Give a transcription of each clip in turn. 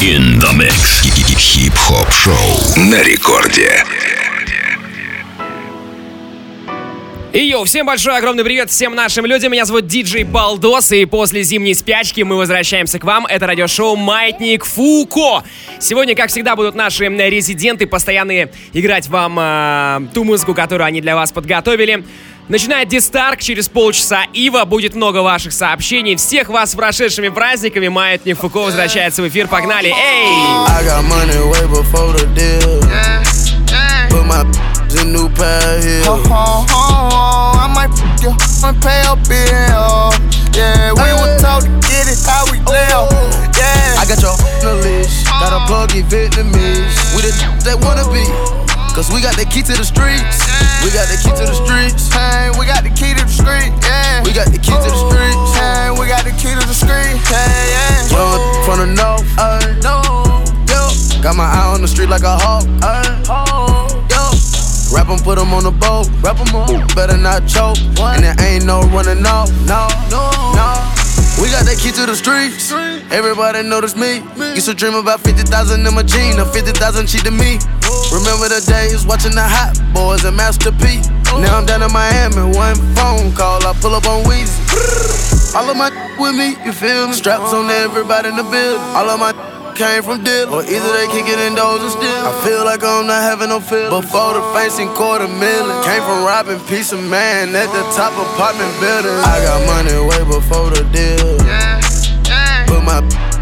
In the mix. Хип-хоп шоу на рекорде. И йоу, всем большой огромный привет всем нашим людям. Меня зовут Диджей Балдос, и после зимней спячки мы возвращаемся к вам. Это радиошоу «Маятник Фуко». Сегодня, как всегда, будут наши резиденты постоянные играть вам э, ту музыку, которую они для вас подготовили. Начинает Дистарк, через полчаса Ива, будет много ваших сообщений. Всех вас с прошедшими праздниками. Маятник Фуко возвращается в эфир. Погнали! Эй! a new pair of heels. Ho, ho, ho, I might f you and pay a bill. Yeah, we were taught to get it how we live. Yeah. I got your on the list. Got a plug in Vietnamese. We the that wanna be. Cause we got the key to the streets. We got the key to the streets. Hey, we got the key to the street. Yeah. We got the key to the streets. Hey, we got the key to the street. Hey, yeah. Young from the north. Uh, no. Yo. Got my eye on the street like a hawk. Uh, Rap em, put em on the boat. Rap em up, better not choke. And there ain't no running off. No, no, no. We got that key to the streets. Everybody notice me. Used to dream about 50,000 in my jeans. Now 50,000 cheap to me. Oh. Remember the days watching the Hot Boys and Master P. Now I'm down in Miami. One phone call, I pull up on Weezy. All of my with me, you feel me? Straps on uh-huh. everybody in the building. All of my came from deal, or either they kick it indoors and still. I feel like I'm not having no feel. Before the facing quarter million, came from robbing piece of man at the top apartment building. I got money way before the deal. Put my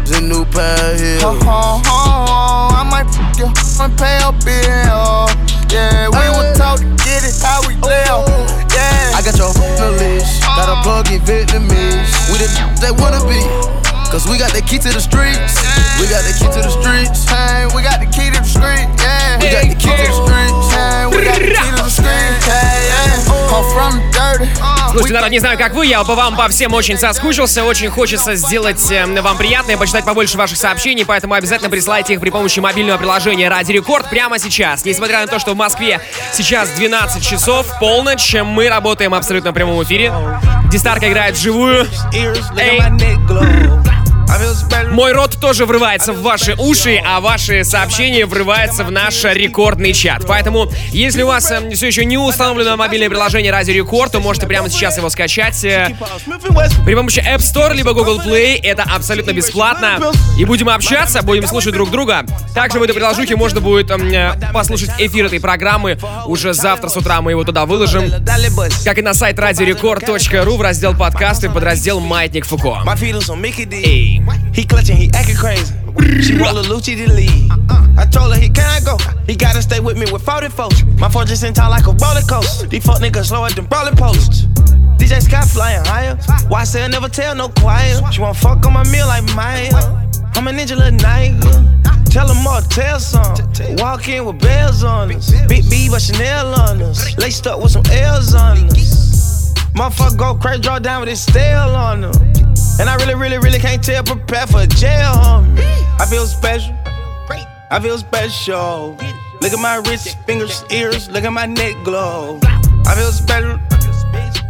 in new pair heels. Oh, oh, oh, I might f you and pay a bill. Yeah, we were taught to get it how we oh. live. Yeah, I got your on the list. Got a plug in Vietnamese. We the they wanna be. Cause we got the key to the streets. We got the key to the streets. Hey, we got the key to the street. Yeah. We got the key to the streets. Hey, we got the key to the street. Hey, yeah. I'm from dirty. Слушайте, народ, не знаю, как вы, я по вам по всем очень соскучился, очень хочется сделать э, вам приятное, почитать побольше ваших сообщений, поэтому обязательно присылайте их при помощи мобильного приложения Ради Рекорд прямо сейчас. Несмотря на то, что в Москве сейчас 12 часов, полночь, мы работаем абсолютно в прямом эфире. Дистарка играет вживую. Эй. Мой рот тоже врывается в ваши уши, а ваши сообщения врываются в наш рекордный чат. Поэтому, если у вас э, все еще не установлено мобильное приложение Радио Рекорд, то можете прямо сейчас его скачать э, при помощи App Store либо Google Play. Это абсолютно бесплатно. И будем общаться, будем слушать друг друга. Также в этой приложухе можно будет э, послушать эфир этой программы. Уже завтра с утра мы его туда выложим. Как и на сайт радиорекорд.ру в раздел подкасты под раздел Маятник Фуко. Эй. He clutching, he acting crazy. She want a Lucci to leave. Uh-uh. I told her, he can't go. He gotta stay with me with 40 folks. My phone just in town like a roller coaster. These fuck niggas slower than brawling posts. DJ Scott flying higher. Why say I never tell no quiet? She want fuck on my meal like Maya. I'm a ninja little nigga. Tell them all, tell some. Walk in with bells on us. Big B, but Chanel on us. Laced up with some L's on us. Motherfucker go crazy, draw down with his stale on them. And I really, really, really can't tell, prepare for jail, homie. I feel special. I feel special. Look at my wrist, fingers, ears, look at my neck glow. I feel special.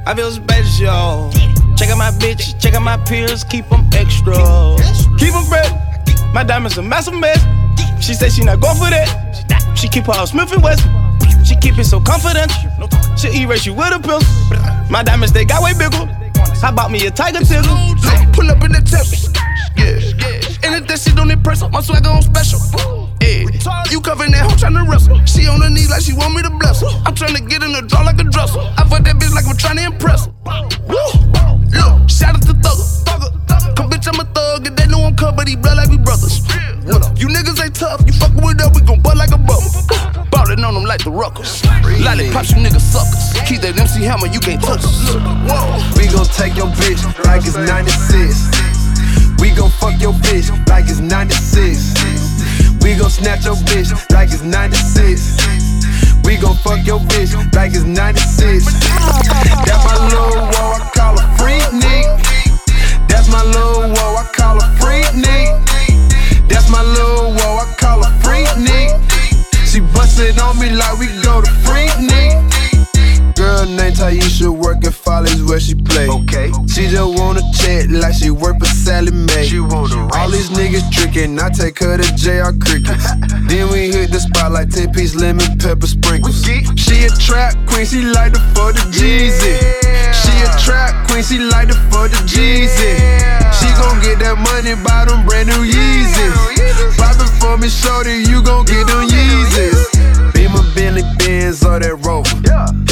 I feel special. Check out my bitch, check out my peers, keep them extra. Keep them fresh. My diamonds a massive mess. She said she not going for that. She keep her Smith and Wesson. She keep it so confidential. She erase you with a pill. My diamonds, they got way bigger. I bought me a tiger tickle. Pull up in the Tempest. Yeah, yeah. And if that shit don't impress her, my swagger on special. Yeah. You covering that hoe tryna wrestle. She on her knees like she want me to bless her. I'm tryna get in the draw like a dresser. I fuck that bitch like I'm tryna impress her. Woo. Look, shout out to Thugger. Come bitch, I'm a thug, and they know I'm cut, but he blood like we brothers. You niggas ain't tough, you fuckin' with us, we gon' butt like a bubble. Ballin' on them like the ruckers. Lollipops, you niggas suckers. Keep that MC hammer, you can't touch us. We gon' take your bitch like it's 96. We gon' fuck your bitch like it's 96. We gon' snatch your bitch like it's 96. We gon' fuck your bitch like it's 96. That's my little wall, I call a freak nigga. That's my little wall, I call a freak nigga. That's my little wall, I call a freak nigga. She busted on me like we go to freak nigga. Girl named Taisha working follies where she play. Okay. She just wanna chat like she work for Sally Mae. All these niggas tricking, I take her to JR Cricket. then we hit the spot like 10 piece lemon pepper sprinkles. She a trap queen, she like the for the Jeezy. She a trap queen, she like the for the Jeezy. She gon' get that money by them brand new Yeezys. Poppin' for me, shorty, you gon' get them Yeezys. Beamer, Bentley, Benz, or that Rover.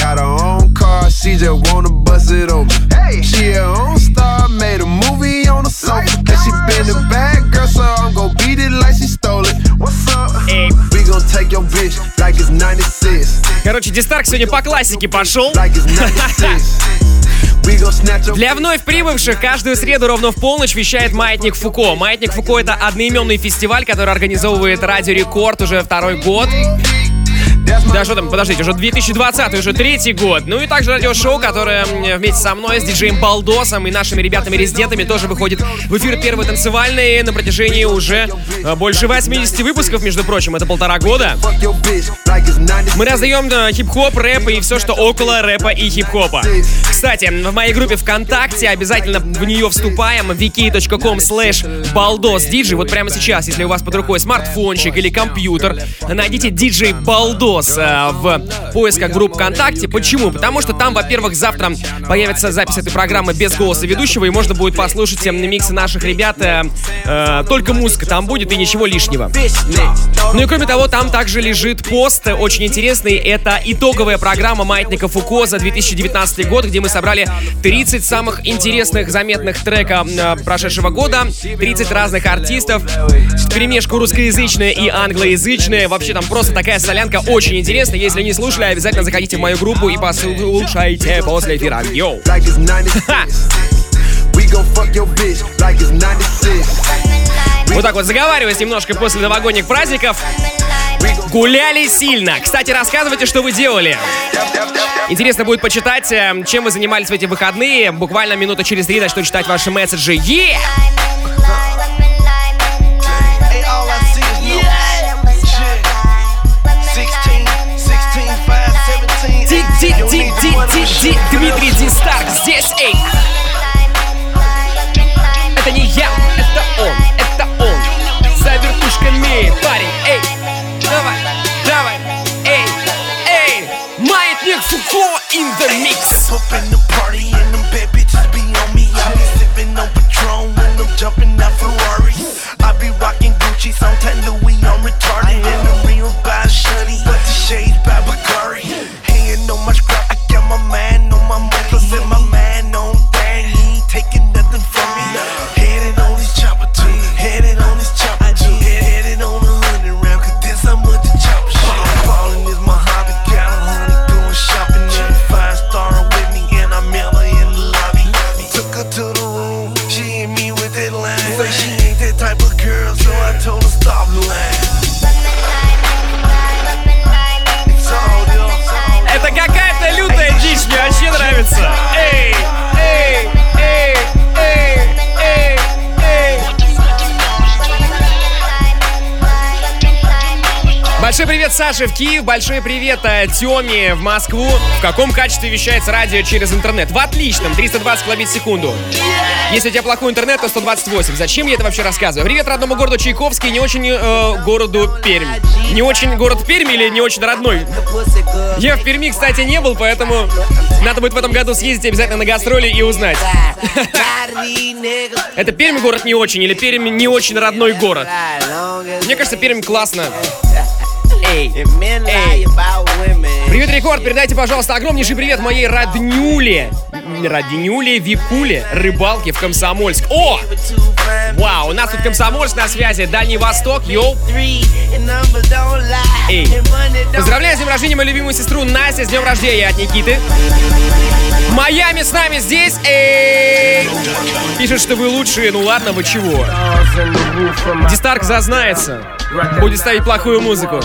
Got her own car, she just wanna bust it open. She her own star, made a movie on the sofa. And she been a bad girl, so I'm gon' beat it like she stole it. What's up? Эй. We gon' take your bitch like it's 96. Короче, Дистарк сегодня по классике пошел. Like it's 96. We gon' snatch your Для вновь прибывших каждую среду ровно в полночь вещает Маятник Фуко. Маятник Фуко — это одноименный фестиваль, который организовывает Радио Рекорд уже второй год. Да что там, подождите, уже 2020, уже третий год. Ну и также радиошоу, которое вместе со мной, с диджеем Балдосом и нашими ребятами-резидентами тоже выходит в эфир первый танцевальный на протяжении уже э, больше 80 выпусков, между прочим, это полтора года. fuck your bitch like it's 96. Мы раздаем э, хип-хоп, рэп и все, что около рэпа и хип-хопа. Кстати, в моей группе ВКонтакте обязательно в нее вступаем wiki.com slash baldosdj. Вот прямо сейчас, если у вас под рукой смартфончик или компьютер, найдите диджей Балдос э, в поисках групп ВКонтакте. Почему? Потому что там, во-первых, завтра появится запись этой программы без голоса ведущего, и можно будет послушать э, миксы наших ребят. э, э, только музыка там будет и ничего лишнего. Ну и кроме того, там также лежит пост э, очень интересный. Это итоговая программа Маятника Фуко за 2019 год, где мы собрали 30 самых интересных, заметных трека э, прошедшего года, 30 разных артистов, перемешку русскоязычная и англоязычная. Вообще там просто такая солянка очень интересная. Если не слушали, обязательно заходите в мою группу и послушайте после эфира. Йоу! like it's 96. We gon' fuck your bitch like it's 96. Вот так вот заговариваясь немножко после новогодних праздников. Гуляли сильно. Кстати, рассказывайте, что вы делали. Интересно будет почитать, э, чем вы занимались в эти выходные. Буквально минута через три начну читать ваши месседжи. Е! ди- run ди- with ди- shit. Дмитрий Дистарк здесь, эй! В Киев, большой привет э, Тёме в Москву. В каком качестве вещается радио через интернет? В отличном, 320 килобит в секунду. Если у тебя плохой интернет, то 128. Зачем я это вообще рассказываю? Привет родному городу Чайковский, не очень э, городу Пермь. Не очень город Пермь или не очень родной? Я в Перми, кстати, не был, поэтому надо будет в этом году съездить обязательно на гастроли и узнать. Это Пермь город не очень или Пермь не очень родной город? Мне кажется, Пермь классно. Эй, эй. Привет, Рекорд, передайте, пожалуйста, огромнейший привет моей роднюле. Роднюле Викуле, рыбалке в Комсомольск. О! Вау, у нас тут Комсомольск на связи, Дальний Восток, йоу. Эй. Поздравляю с днем рождения мою любимую сестру Настя, с днем рождения от Никиты. Майами с нами здесь, эй! Пишет, что вы лучшие, ну ладно, вы чего? Дистарк зазнается, будет ставить плохую музыку.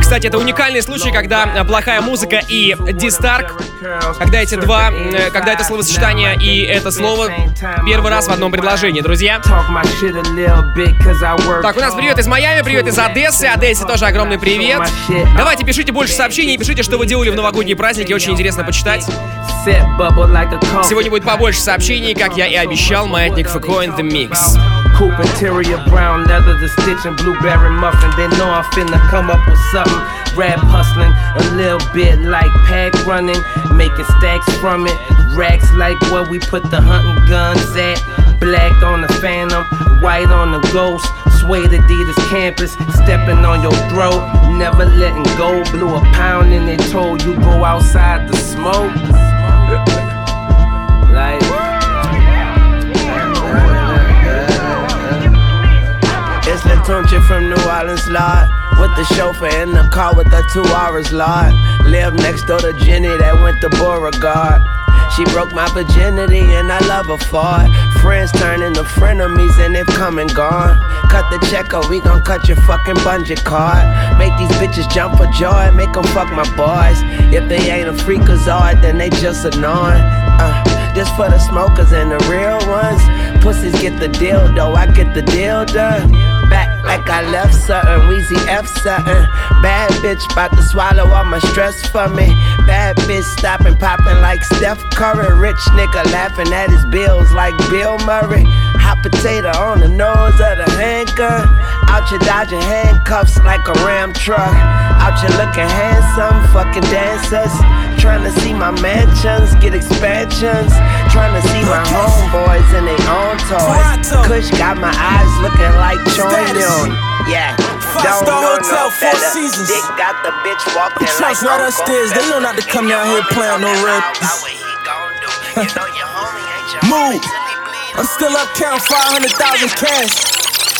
Кстати, это уникальный случай, когда э, плохая музыка и дистарк, когда эти два, э, когда это словосочетание и это слово первый раз в одном предложении, друзья. Так, у нас привет из Майами, привет из Одессы. Одессе тоже огромный привет. Давайте пишите больше сообщений пишите, что вы делали в новогодние праздники. Очень интересно почитать. Сегодня будет побольше сообщений, как я и обещал. Маятник Фуко in the Mix. Coupe interior, brown leather, the stitch and blueberry muffin. They know I'm finna come up with something. Rap hustling, a little bit like pack running, making stacks from it. Racks like where we put the hunting guns at. Black on the phantom, white on the ghost. Suede Adidas campus, stepping on your throat. Never letting go. Blew a pound and they told you go outside the smoke. It's Latunche from New Orleans, Lord. With the chauffeur in the car with the two hours, Lord. Live next door to Jenny that went to Beauregard. She broke my virginity and I love her for it. Friends turn into frenemies and they've come and gone. Cut the check or we gon' cut your fucking bungee card. Make these bitches jump for joy, make them fuck my boys. If they ain't a freakazoid, then they just annoying. Uh, this for the smokers and the real ones. Pussies get the deal though, I get the deal done. Like I left something, Wheezy F something. Bad bitch about to swallow all my stress for me. Bad bitch stopping, popping like Steph Curry. Rich nigga laughing at his bills like Bill Murray. Hot potato on the nose of the handgun. Out you dodging handcuffs like a ram truck. Out you looking handsome, fucking dancers. Trying to see my mansions, get expansions. Trying to see my homeboys in their own toys. Kush got my eyes looking like Choyun. Yeah. Five star hotel, four seasons. Dick got the bitch walking The like right upstairs. They know not to come down here playing no red. Move. I'm still up counting 500,000 cash.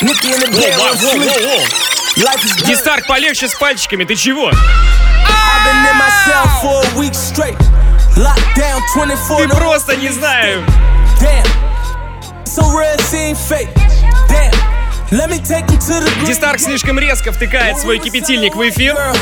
Nicky in the bed, one воу, воу, sleep. воу. Life is good. Дистарк, полегче с пальчиками, ты чего? I've been in my cell for a week straight. Locked down 24 Ты просто не знаю. Damn. So real, fake. Damn. Дистарк слишком резко втыкает свой кипятильник в эфир. Girl.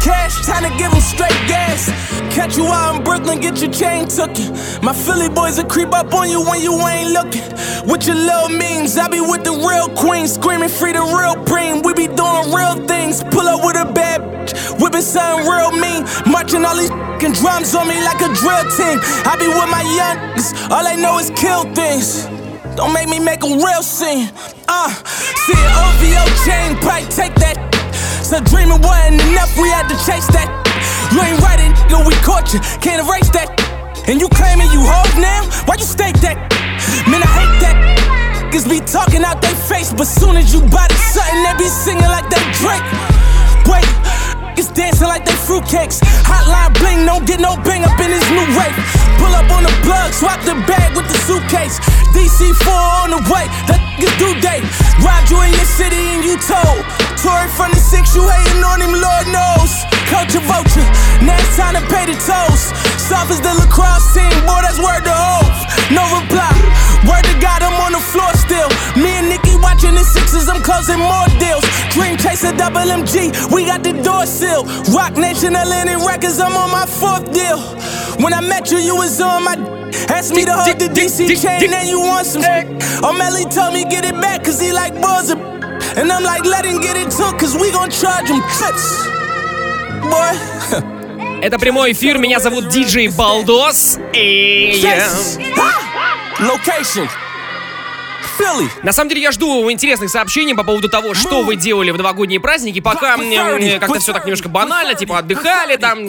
Cash, time to give give 'em straight gas. Catch you out in Brooklyn, get your chain tookin'. My Philly boys will creep up on you when you ain't looking. With your little memes, I be with the real queen, screaming free the real preem. We be doing real things. Pull up with a bad bitch, whipping something real mean. Marching all these drums on me like a drill team. I be with my youngest, all they know is kill things. Don't make me make a real scene. Uh, see an OVO chain pipe, take that. So dreaming wasn't enough, we had to chase that. You ain't right, nigga, we caught you. Can't erase that. And you claiming you hold now? Why you stake that? Man, I hate that. Niggas be talking out their face, but soon as you body something, they be singing like they Drake. Wait, it's dancing like they fruitcakes. Hotline bling, don't get no bang up in his new rape. Pull up on the plug, swap the bag with the suitcase. DC4 on the way, that nigga's due date. Robbed you in your city and you told. Tory from the six, you hating on him, Lord knows. Culture vulture, now it's time to pay the tolls. Soft as the lacrosse team, boy, that's word to hope. No reply, word to God, I'm on the floor still. Me and Nikki watching the sixes, I'm closing more deals. Dream chaser, double MG, we got the door sealed. Rock Nation, Atlantic Records, I'm on my fourth deal. When I met you, you was on my. Asked me to hold the DC chain, and you want some shit. Oh, Melly told me get it back, cause he like buzz. And I'm like, let him get it too, cause we gon' charge him trips. Boy. Это прямой эфир, меня зовут Диджей Балдос. И... Yes. Location. На самом деле я жду интересных сообщений по поводу того, что вы делали в новогодние праздники, пока как-то все так немножко банально, типа отдыхали там.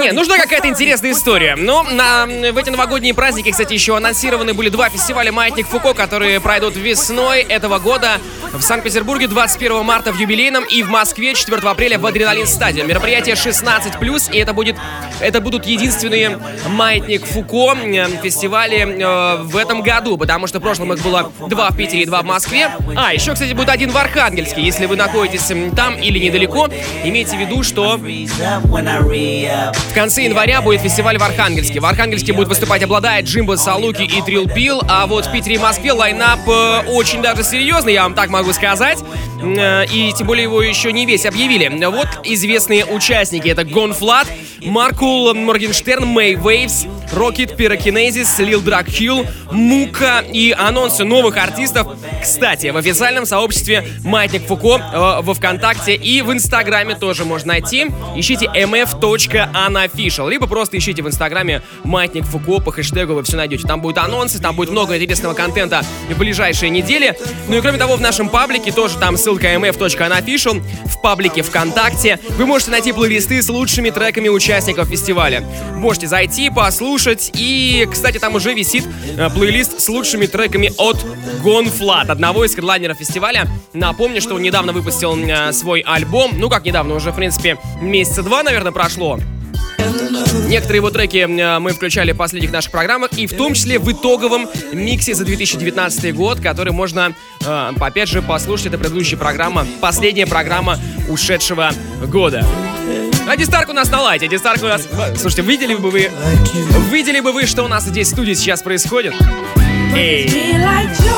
Не, нужна какая-то интересная история. Но на, в эти новогодние праздники, кстати, еще анонсированы были два фестиваля «Маятник Фуко», которые пройдут весной этого года в Санкт-Петербурге 21 марта в юбилейном и в Москве 4 апреля в Адреналин Стадион. Мероприятие 16+, и это будет это будут единственные «Маятник Фуко» фестивали э, в этом году, потому что в прошлом их было два в Питере и два в Москве. А, еще, кстати, будет один в Архангельске. Если вы находитесь там или недалеко, имейте в виду, что в конце января будет фестиваль в Архангельске. В Архангельске будет выступать OBLADAET Джимбо Салуки и Thrill Pill, а вот в Питере и Москве line-up э, очень даже серьезный, я вам так могу сказать. Э, и тем более его еще не весь объявили. Вот известные участники. Это GONE.Fludd, Маркул Моргенштерн, May Wave$, Rocket, Пирокинезис, Lil Drughill, Мука и анонсы новых артистов. Кстати, в официальном сообществе Маятник Фуко э, во Вконтакте и в Инстаграме тоже можно найти. Ищите mf.unofficial, либо просто ищите в Инстаграме Маятник Фуко по хэштегу, вы все найдете. Там будут анонсы, там будет много интересного контента в ближайшие недели. Ну и кроме того, в нашем паблике тоже там ссылка mf.unofficial, в паблике ВКонтакте вы можете найти плейлисты с лучшими треками участников фестиваля. Можете зайти, послушать, и, кстати, там уже висит э, плейлист с лучшими треками от GONE.Fludd, одного из хедлайнеров фестиваля. Напомню, что он недавно выпустил э, свой альбом, ну как недавно, уже, в принципе, месяца два, наверное, прошло. Некоторые его треки э, мы включали в последних наших программах, и в том числе в итоговом миксе за 2019 год, который можно, э, опять же, послушать. Это предыдущая программа, последняя программа ушедшего года. А Дистарк у нас на лайте. Дистарк у нас... Слушайте, видели бы вы... Видели бы вы, что у нас здесь в студии сейчас происходит? Эй. Давайте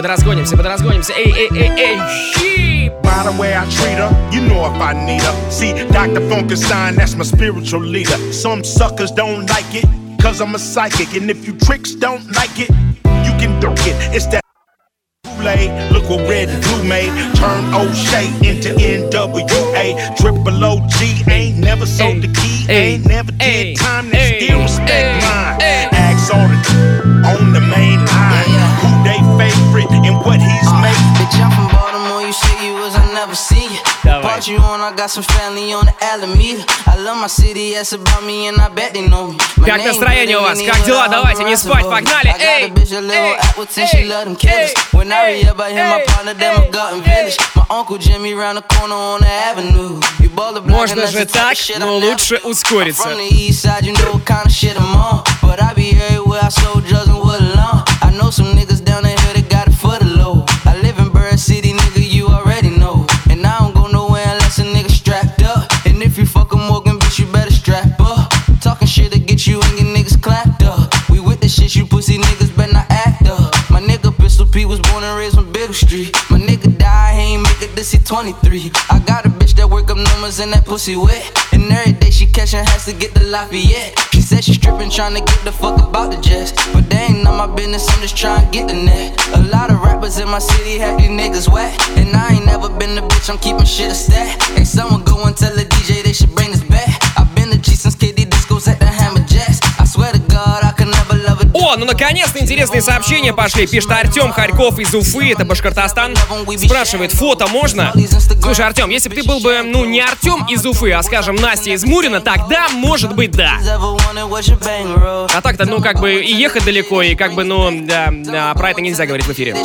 подразгонимся, подразгонимся. Эй, эй, эй, эй, щи! By the way I treat her, you know if I need her. See, Dr. Funkenstein, that's my spiritual leader. Some suckers don't like it, cause I'm a psychic. And if you tricks don't like it, you can duck it. It's that Kool-Aid, look what red and blue made. Turn O'Shea into NWA. Triple OG ain't never sold the key, ain't never did time, they still respect mine. Axe on the on the main line. They favorite and what he's uh, made. Bitch, I'm from Baltimore, never see you. Давай. Part you on, I got some family on the Alameda. I love my city, that's about me, and I bet they know me. My Как name настроение у вас? Benny, Как and дела? all Давайте, around не спать, Savannah. погнали! I got Эй, a bitch, a little эй, Appleton, she эй, love them killers. эй, When I эй, re up, I hear my эй, partner, them эй, a Garden эй. Village. My uncle Jimmy round the corner on the avenue. You baller black, Можно and that's же the type так, of shit но I never лучше do. ускориться. I'm from the east side, you know what kind of shit I'm on. But I be everywhere, I sold drugs and what alone. I know some niggas down the hill that got it for the low. I live in Bird City, Get you and your niggas clapped up. We with the shit, you pussy niggas better not act up. My nigga Pistol P was born and raised on Biddle Street. My nigga died, he ain't make it this he 23. I got a bitch that work up numbers and that pussy wet. And every day she catching has to get the Lafayette. She said she stripping, trying to get the fuck about the jets. But they ain't none my business, I'm just trying to get the net. A lot of rappers in my city have these niggas wet. And I ain't never been a bitch, I'm keeping shit a stat. Hey, someone go and tell the DJ they should bring this back. О, ну наконец-то интересные сообщения пошли. Пишет Артем Харьков из Уфы, это Башкортостан. Спрашивает, фото можно? Слушай, Артем, если бы ты был бы, ну, не Артем из Уфы, а, скажем, Настя из Мурина, тогда, может быть, да. А так-то, ну, как бы и ехать далеко, и как бы, ну, да, да, про это нельзя говорить в эфире.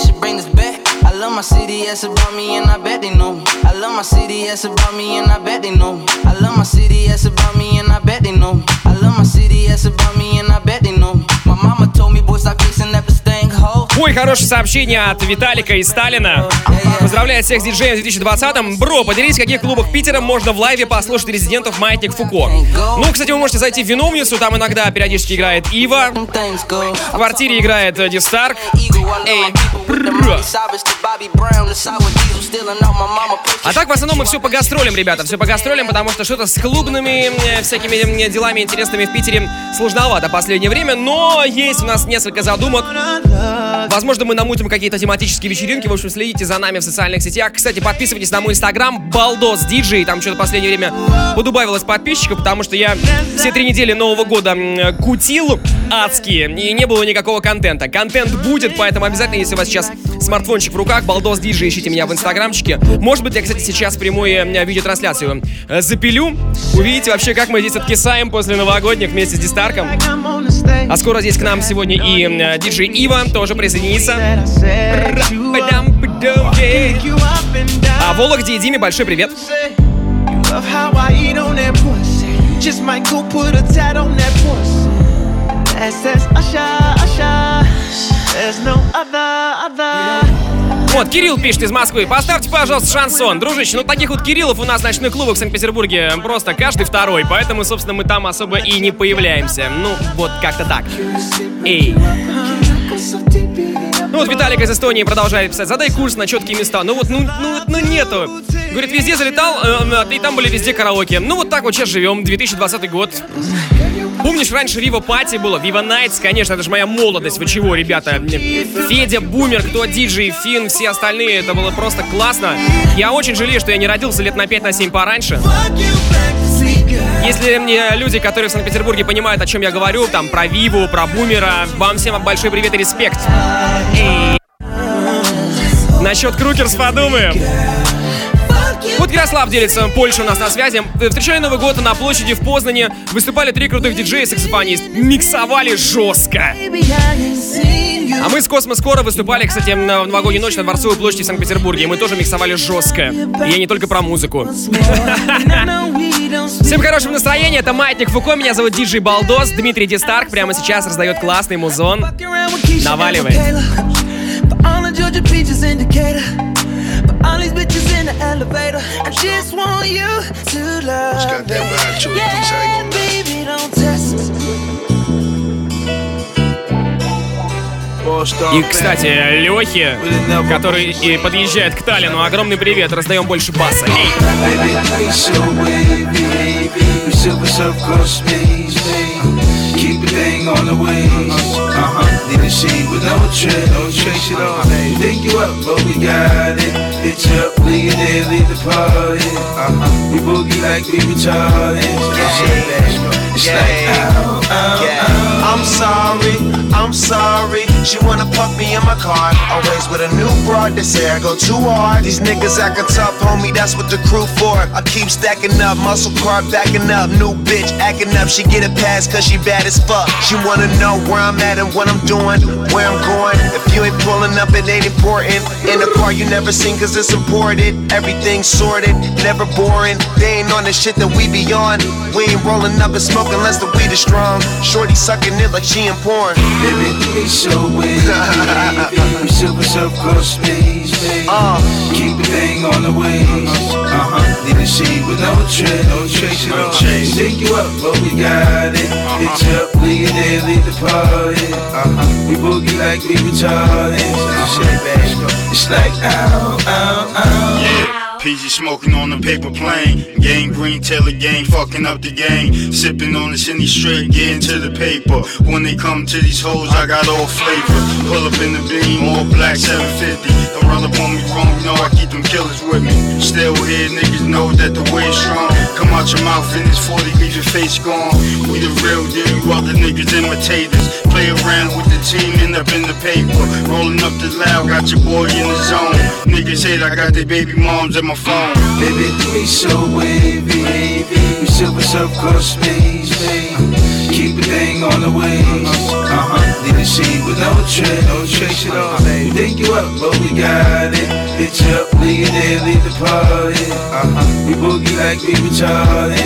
I love my city, that's about me, and I bet they know. I love my city, that's about me, and I bet they know. I love my city, that's хорошее сообщение от Виталика и Сталина. Поздравляет всех с диджеем в 2020-м. Бро, поделись, в каких клубах Питера можно в лайве послушать резидентов Маятник Фуко. Ну, кстати, вы можете зайти в Виновницу, там иногда периодически играет Ива. В квартире играет э, Дистарк. Эй, а так, в основном, мы все по гастролям, ребята, все по гастролям, потому что что-то с клубными э, всякими э, делами интересными в Питере сложновато в последнее время, но есть у нас несколько задумок. Возможно, мы намутим какие-то тематические вечеринки. В общем, следите за нами в социальных сетях. Кстати, подписывайтесь на мой инстаграм Балдос Диджей. Там что-то в последнее время подубавилось подписчиков, потому что я все три недели Нового года кутил адские, и не было никакого контента. Контент будет, поэтому обязательно, если у вас сейчас смартфончик в руках, Балдос Диджей, ищите меня в инстаграмчике. Может быть, я, кстати, сейчас прямую э, видеотрансляцию э, запилю. Увидите вообще, как мы здесь откисаем после новогодних вместе с Дистарком. А скоро здесь к нам сегодня и диджей Ива тоже присоединится. А Вологде и Диме большой привет. Just might go put a tat on that pussy. That says Usher, Usher. There's no other, other. Вот, Кирилл пишет из Москвы. Поставьте, пожалуйста, шансон. Дружище, ну таких вот Кириллов у нас в ночных клубах в Санкт-Петербурге просто каждый второй. Поэтому, собственно, мы там особо и не появляемся. Ну, вот как-то так. Эй. Ну вот Виталик из Эстонии продолжает писать. Задай курс на четкие места. Ну вот, ну, ну, ну нету. Говорит, везде залетал, э, э, и там были везде караоке. Ну вот так вот сейчас живем, 2020 год. Помнишь, раньше Viva Пати было? Viva Nights, конечно, это же моя молодость. Вы чего, ребята? Федя, Бумер, кто диджей, Фин, все остальные. Это было просто классно. Я очень жалею, что я не родился лет на 5-7 на пораньше. Если мне люди, которые в Санкт-Петербурге понимают, о чем я говорю, там, про Виву, про Бумера, вам всем большой привет и респект. Эй. Насчет Крукерс подумаем. Вот Ярослав делится, Польша у нас на связи. Встречали Новый год на площади в Познане. Выступали три крутых диджея саксофонист. Миксовали жестко. А мы с Космо скоро выступали, кстати, на новогоднюю ночь на Дворцовой площади в Санкт-Петербурге. И мы тоже миксовали жестко. И я не только про музыку. Всем хорошего настроения, это Маятник Фуко, меня зовут Диджей Балдос, Дмитрий Дистарк прямо сейчас раздает классный музон. Наваливай. All these bitches in the elevator. I just want you to love me. Yeah, baby, don't test me. И, кстати, Лехе, который и подъезжает к Таллину, огромный привет, раздаем больше баса. Keep the thing on the wings. Uh-huh. Need a sheet with no trick, no trick shit on. Think you up, but we got it. Bitch up, leave it leave the party. Uh-huh. We boogie like we retarded. Ow, ow, ow. I'm sorry, I'm sorry. She wanna fuck me in my car. Always with a new broad, they say I go too hard. These niggas acting tough, homie, that's what the crew for. I keep stacking up, muscle car backing up. New bitch acting up, she get a pass cause she bad as fuck. She wanna know where I'm at and what I'm doing, where I'm going. If you ain't pulling up, it ain't important. In a car you never seen cause it's imported. Everything sorted, never boring. They ain't on the shit that we be on. We ain't rolling up and smoking unless the weed is strong. Shorty sucking it like she in porn. Baby, it's so weird. we super surf space, baby. Uh. Keep the thing on the way. Uh huh. Need a sheet with no trick, no tricks at all. Take you up, but we got it. Uh-huh. It's up, leave it there, leave the party. Uh huh. We boogie like we retarded. Uh-huh. It's like ow, ow, ow. Yeah. PG smoking on the paper plane. Gang green, Taylor gang, fucking up the game. Sipping on the city straight, getting to the paper. When they come to these hoes, I got all flavor. Pull up in the beam, all black 750. Don't run up on me wrong, you know I keep them killers with me. Still here, niggas know that the way is strong. Come out your mouth in this 40, leave your face gone. We the real deal, you other niggas imitators. Play around with the team, end up in the paper. Rolling up the loud, got your boy in the zone. Niggas hate I got their baby moms in my phone. Baby, we so wavy, we silver cross space, Keep the thing on the way. Uh huh. Need a sheet with no trick, no tricks at all. We think you up, but we got it. Bitch up, leave it there, leave the party. Uh huh. We boogie like we retarded.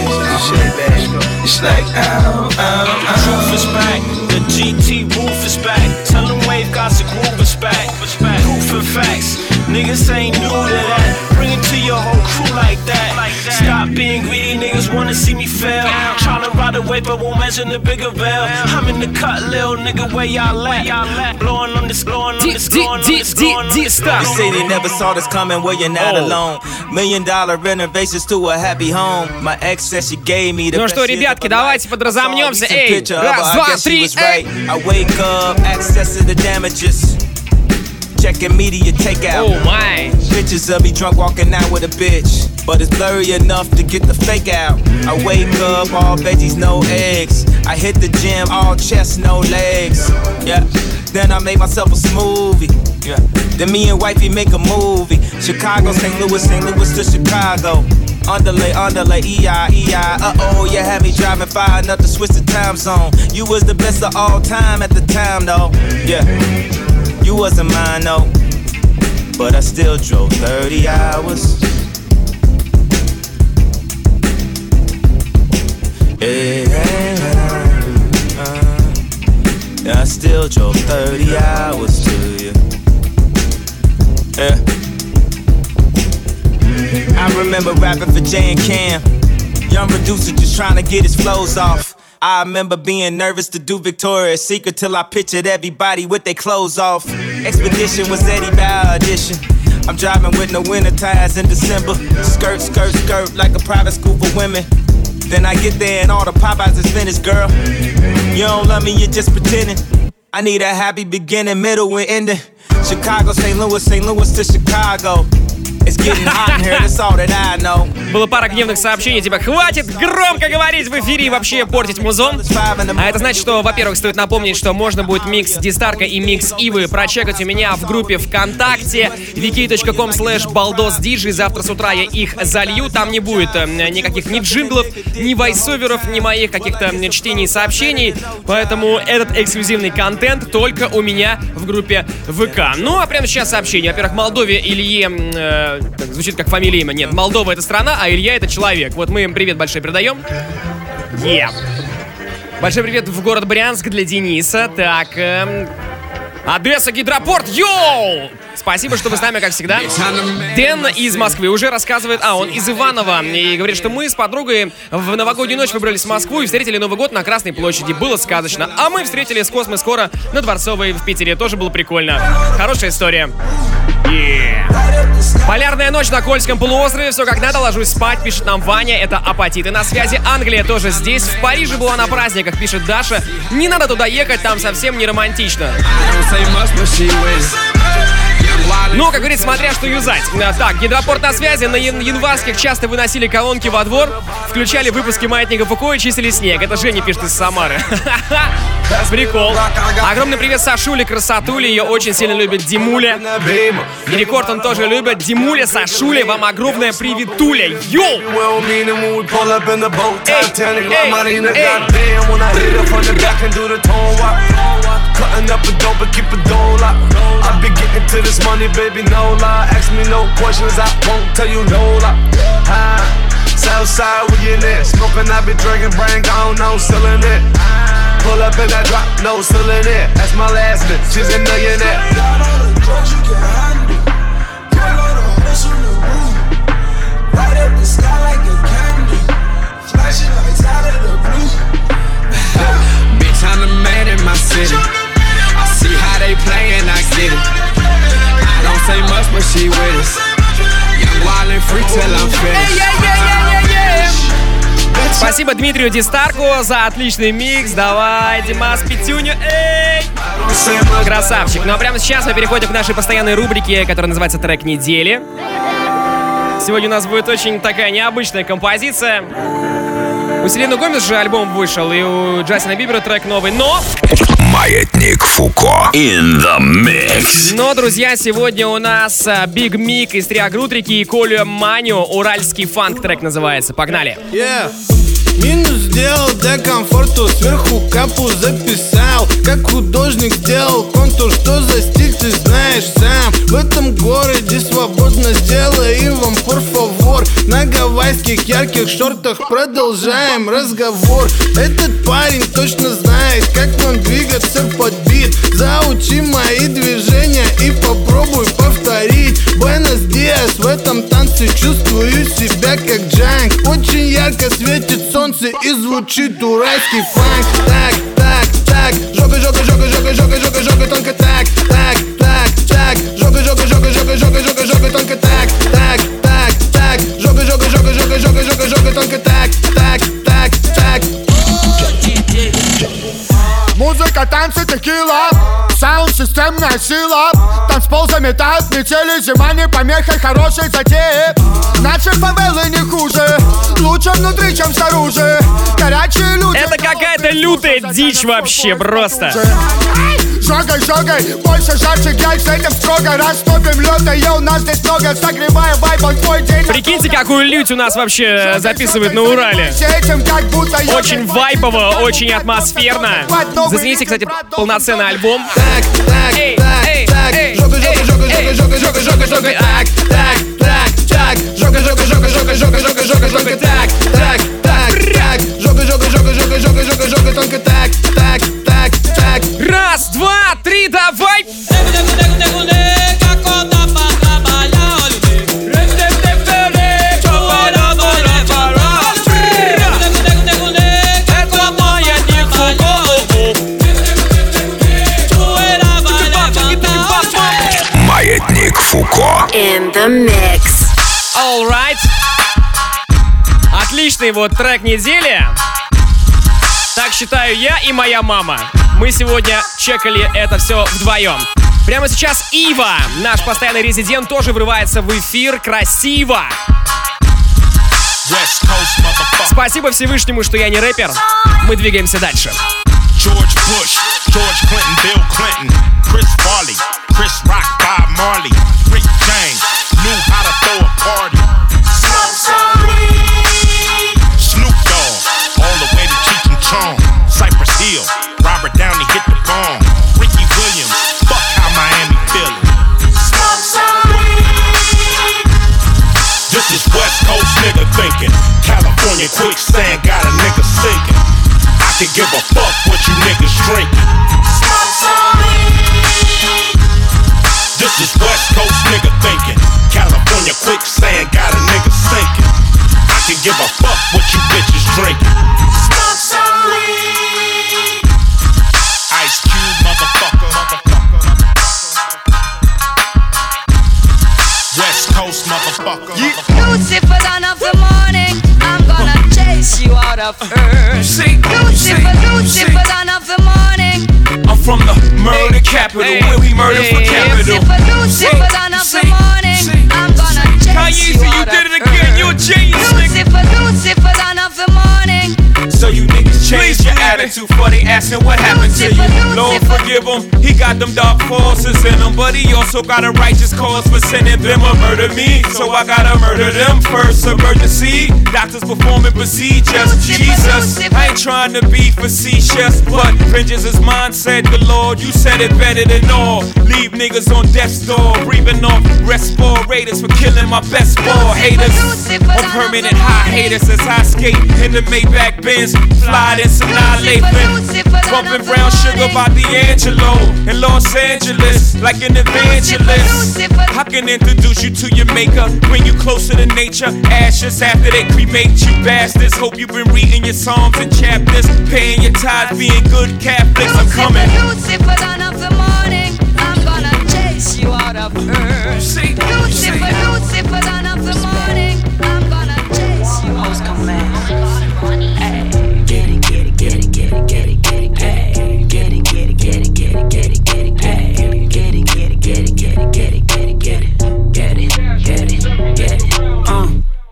It's like ow, ow, ow. The truth is back. The GT roof is back. Tell them wave got the groove is back. Proof and facts. Niggas ain't new to that Bring it to your whole crew like that. Stop being greedy, niggas wanna see me fail. Tryna ride away, but won't mention the bigger veil. I'm in the cut, little nigga, where y'all at? Blowing on this, blowing on this, blowing on this, blowing on this. They say they never saw this coming, well, you're not Oh. alone. Million dollar renovations to a happy home. My ex said she gave me the Ну best что, years ребятки, of my давайте life. подразомнемся. I saw a Эй, recent picture of раз, her, I два, guess she три, was эй. right. I wake up, access to the damages. Checking media takeout. Oh my. Pictures of me drunk walking out with a bitch. But it's blurry enough to get the fake out. I wake up, all veggies, no eggs. I hit the gym, all chest, no legs. Yeah. Then I make myself a smoothie. Yeah. Then me and wifey make a movie. Chicago, St. Louis, St. Louis to Chicago. Underlay, underlay, EI, EI. Uh oh, you had me driving far enough to switch the time zone. You was the best of all time at the time, though. Yeah. You wasn't mine, though. But I still drove 30 hours. Yeah, yeah, I still drove 30 hours to you. Yeah. I remember rapping for Jay and Cam. Young producer just trying to get his flows off. I remember being nervous to do Victoria's Secret till I pictured everybody with their clothes off. Expedition was Eddie Bauer edition. I'm driving with no winter tires in December. Skirt, skirt, skirt like a private school for women. Then I get there and all the Popeyes is finished, girl. You don't love me, you're just pretending. I need a happy beginning, middle, and ending. Chicago, St. Louis, St. Louis to Chicago. Было пара гневных сообщений, типа «Хватит громко говорить в эфире и вообще портить музон». А это значит, что, во-первых, стоит напомнить, что можно будет микс Дистарка и микс Ивы прочекать у меня в группе ВКонтакте wiki.com slash baldosdj. Завтра с утра я их залью. Там не будет э, никаких ни джинглов, ни вайсоверов, ни моих каких-то чтений сообщений. Поэтому этот эксклюзивный контент только у меня в группе ВК. Ну, а прямо сейчас сообщение. Во-первых, Молдове Илье... э, так, звучит как фамилия имя. Нет, Молдова это страна, а Илья это человек. Вот мы им привет большой передаем. Yeah. Большой привет в город Брянск для Дениса. Так, эм, Одесса, Гидропорт, йоу! Спасибо, что вы с нами, как всегда. Дэн из Москвы уже рассказывает, а, он из Иванова, и говорит, что мы с подругой в новогоднюю ночь выбрались в Москву и встретили Новый год на Красной площади. Было сказочно. А мы встретили с Космы скоро на Дворцовой в Питере. Тоже было прикольно. Хорошая история. Yeah. Полярная ночь на Кольском полуострове, все как надо, ложусь спать, пишет нам Ваня, это апатиты. На связи Англия тоже здесь, в Париже была на праздниках, пишет Даша. Не надо туда ехать, там совсем не романтично. Ну, как говорится, смотря что юзать. А, Так, гидропорт на связи. На ян- январских часто выносили колонки во двор, включали выпуски маятника Фуко и чистили снег. Это Женя пишет из Самары. Прикол. Огромный привет Сашуле, красотуле. Ее очень сильно любит Димуля. И рекорд он тоже любит. Димуля, Сашуля, вам огромное приветуля. Йоу! To this money, baby, no lie. Ask me no questions, I won't tell you no lie. Southside, we in it. Smoking, I be drinking, brain gone, no selling it. Pull up in that drop, no selling it. That's my last bit, she's a millionaire. Right up the sky like a candy. Flashing lights out of the blue. Bitch, I'm the man in my city. I see how they play and I get it. Say much, but she with us. Young wild and free till I'm finished. Спасибо Дмитрию Дистарку за отличный микс. Давай, Димас, пятюню. Эй! Красавчик. Ну а прямо сейчас мы переходим к нашей постоянной рубрике, которая называется «Трек недели». Сегодня у нас будет очень такая необычная композиция. У Селены Гомес же альбом вышел, и у Джастина Бибера трек новый, но... Маятник Фуко. In the mix. Но, друзья, сегодня у нас а, Биг Мик из Триагрутрики и Колю Маню. Уральский фанк трек называется. Погнали. Yeah. Минус сделал для комфорта Сверху капу записал. Как художник сделал контур Что за стиль ты знаешь сам. В этом городе свободно сделай и вам favor. На гавайских ярких шортах продолжаем разговор. Этот парень точно знает, как нам двигаться под бит. Заучи мои движения и попробуй повторить. Буэнос Диас в этом танце чувствую себя как джанк. Очень ярко светит солнце и звучит уральский фанк Так, так, так, жога, жога, жога, жога, жога, жога, жога, только так, так, так, так Жога, жога, жога, жога, жога, жога, жога, только так, так, так, так Музыка, танцы, текила. Саунд, системная сила. Танцпол заметают метели Зима не помеха, хорошей затеи. Наши фавелы не хуже. Лучше внутри, чем снаружи. Горячие люди Это какая-то лютая дичь вообще просто. Жогай, жогай, больше жарче гель С этим строго растопим лед А я у нас здесь много. Согревая вайб, он твой день Прикиньте, какую лють у нас вообще записывают на Урале. Очень вайпово, очень атмосферно. Зацените, кстати, полноценный альбом. Так, так, так, так. Жога, жога, жога, жога, жога, жога, жога, жога Так, так, так, так Жога, жога, жога, жога, жога, жога, жога, жога так, Отличный вот трек недели. Так считаю я и моя мама. Мы сегодня чекали это все вдвоем. Прямо сейчас Ива, наш постоянный резидент, тоже врывается в эфир красиво. Coast. Спасибо Всевышнему, что я не рэпер. Мы двигаемся дальше. George Bush, George Clinton, Bill Clinton, Chris Farley, Chris Rock, Bob Marley, Rick James Can give a fuck what you niggas drinking. This is West Coast nigga thinking. California quicksand got a nigga sinking. I can give a fuck what you bitches murder for capital. The morning, I'm gonna chase you, you did it again. You a genius, nigga. Lucifer, Lucifer. For they asking what happened to you. Lord forgive him, he got them dark forces in him, but he also got a righteous cause for sending them to murder me. So I gotta murder them first. Emergency, doctors performing procedures. Jesus, I ain't trying to be facetious, but vengeance is mine, said the Lord. You said it better than all. Leave niggas on death's door, breathing off respirators for killing my best ball haters. On permanent high haters as I skate in the Maybach Benz, fly in Sonata Bumping brown sugar by D'Angelo in Los Angeles, like an evangelist. I can introduce you to your maker, bring you closer to nature. Ashes after they cremate you bastards. Hope you've been reading your psalms and chapters, paying your tithes, being good Catholics. I'm coming. Lucifer, dawn of the morning, I'm gonna chase you out of earth. Lucifer, Lucifer, of the morning,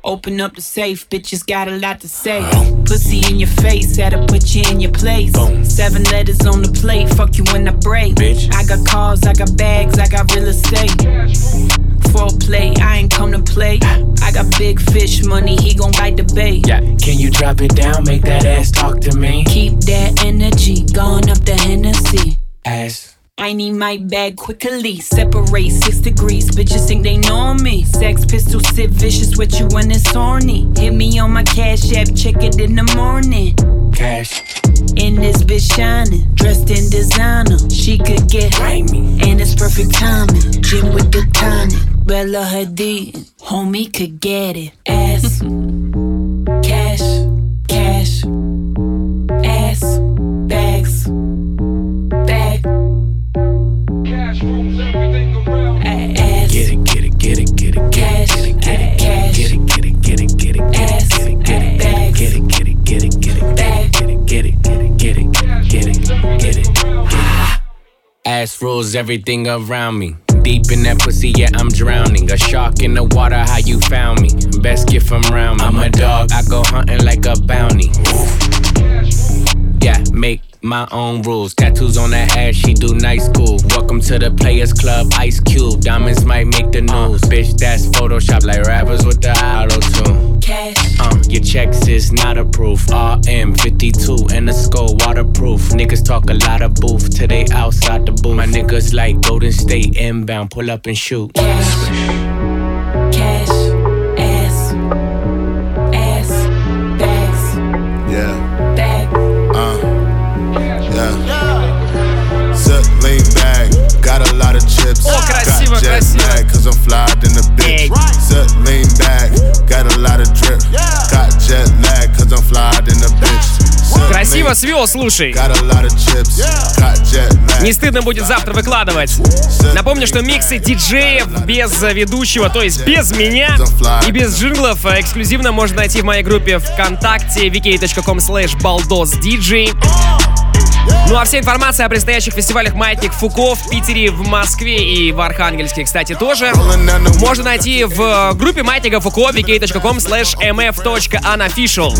open up the safe, bitches got a lot to say. Pussy in your face, had to put you in your place. Seven letters on the plate, fuck you when I break. I got cars, I got bags, I got real estate. foreplay. I ain't come to play. I got big fish money, he gon' bite the bait. Yeah, can you drop it down, make that ass talk to me? Keep that energy going up the Hennessy. Ass. I need my bag quickly. Separate six degrees. Bitches think they know me. Sex pistol sit vicious with you when it's horny. Hit me on my cash app, check it in the morning. Cash. In this bitch shining, dressed in designer. She could get grimy, and it's perfect timing. Gym with the tonic, Bella Hadid, homie could get it. Ass, cash, cash, Ass rules everything around me. Deep in that pussy, yeah, I'm drowning. A shark in the water, how you found me? Best gift from round me. I'm a dog, I go hunting like a bounty. Yeah, make my own rules. Tattoos on that ass, she do nice school. Welcome to the Players Club, Ice Cube. Diamonds might make the news. Bitch, that's Photoshop like rappers with the auto tune. Cash. Uh, your checks is not approved. RM52 and the skull waterproof. Niggas talk a lot of booth till they outside the booth. My niggas like Golden State inbound, pull up and shoot. Cash, cash, a lot of chips. О, красиво, got jet красиво. lag, cause I'm flyed in the bitch. Zip, Красиво свел, слушай. Не стыдно будет завтра выкладывать. Напомню, что миксы диджеев без ведущего, то есть без меня и без джинглов, э, эксклюзивно можно найти в моей группе ВКонтакте vk.com slash baldosdj. Ну а вся информация о предстоящих фестивалях «Маятник Фуко» в Питере, в Москве и в Архангельске, кстати, тоже. Можно найти в э, группе «Маятника Фуко» vk.com slash mf.unofficial.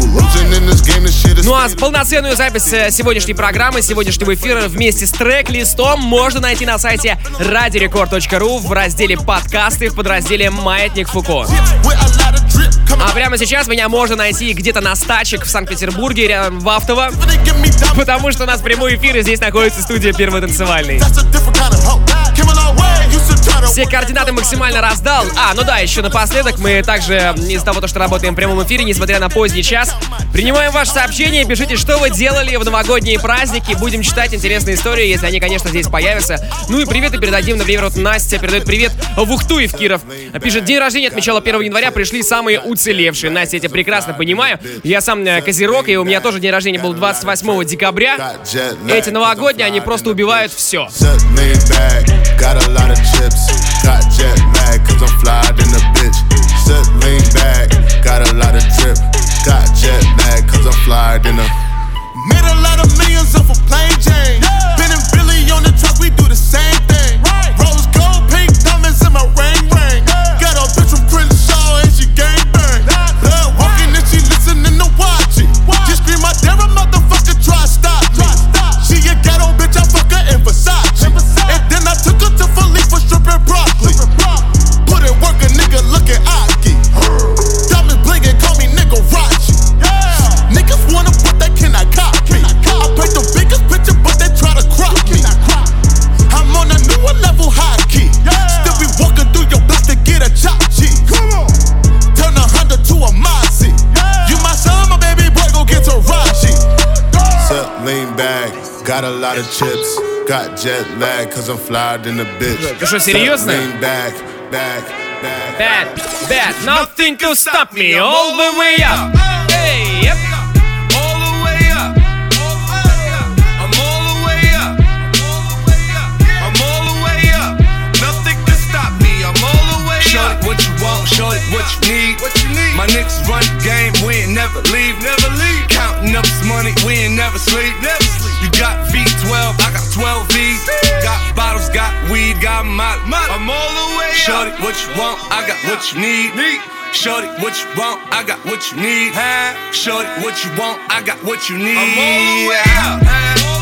Ну а полноценную запись э, сегодняшней программы, сегодняшнего эфира вместе с трек-листом можно найти на сайте radiorecord.ru в разделе «Подкасты» в подразделе «Маятник Фуко». А прямо сейчас меня можно найти где-то на стачек в Санкт-Петербурге, рядом в Автово, потому что у нас прямой эфир, и здесь находится студия Первый танцевальный. Все координаты максимально раздал. А, ну да, еще напоследок мы также из-за того, что работаем в прямом эфире, несмотря на поздний час, принимаем ваши сообщения, пишите, что вы делали в новогодние праздники. Будем читать интересные истории, если они, конечно, здесь появятся. Ну и привет и передадим, например, вот Настя передает привет в Ухту и в Киров. Пишет, день рождения отмечала 1 января, пришли самые уцелевшие. Настя, я тебя прекрасно понимаю. Я сам э, козерог, и у меня тоже день рождения был 28 декабря. Эти новогодние, они просто убивают все. Got a lot of chips. Got jet lag, cause I'm flyed in the bitch. Zip, lean back, got a lot of drip. Got jet lag, cause I'm flyed in the. Made a lot of millions off a plain Jane. Ben and Billy on the truck, we do the same thing. Rose gold, pink diamonds in my ring got a lot of chips. Got jet lag, cause I'm flyed in the bitch. Ты что, Zip, серьезно? lean back, back, back. Bad, bad, nothing to stop me all the way up. Hey, yep. What you want, show it what you need. What you need? My niggas run the game, we ain't never leave. Never leave. Counting up this money, we ain't never sleep. Never sleep. You got V12, I got 12 V's. Got bottles, got weed, got molly. I'm all the way up. Shorty, what you want, I got what you need. Need. Shorty, what you want, I got what you need. Huh? Shorty, what you want, I got what you need. I'm all the way up. All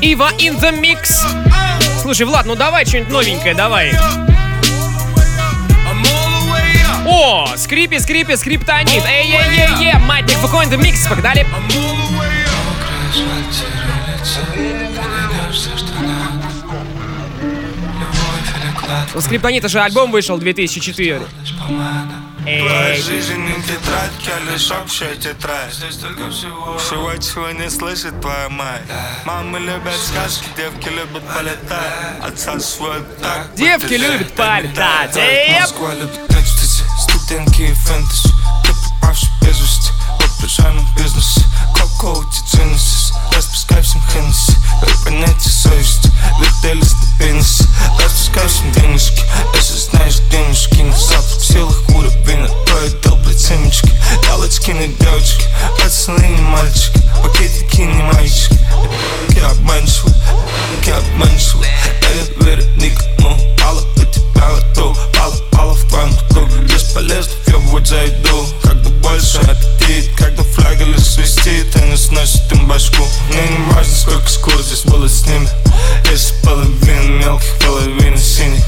Ива in the mix. Слушай, Влад, ну давай что-нибудь новенькое, давай. О, скрипи, скрипи, скриптонит. Эй, эй, эй, эй, матник, выходит the mix, погнали. У скриптонита же альбом вышел 2004. Твоя жизнь не тетрадь, я лишь общая тетрадь. Здесь только всего. Всего, чего не слышит твоя мать. Мамы любят сказки, девки любят полетать. Отсасывают так Девки любят полетать. Москва любит экстази, студентки и фэнтези. Ты попавший без вести в пижамном бизнесе Коко у тебя распускай всем Хеннесси Дай понятие совести, летели стабильности Распускай всем денежки, если знаешь денежки На запад в силах уровень, дал брать семечки. Галочки на девочки, пацаны не мальчики. Пакетики не мальчики. Я обманчивый, я обманчивый. Не верю никому, пала у тебя рту. Пала, пала в твоем рту Бесполезно, вот зайду. Когда больше аппетит, когда флягель свистит. И не сносит им башку Мне не важно, сколько скур здесь было с ними Если половина мелких, половина синих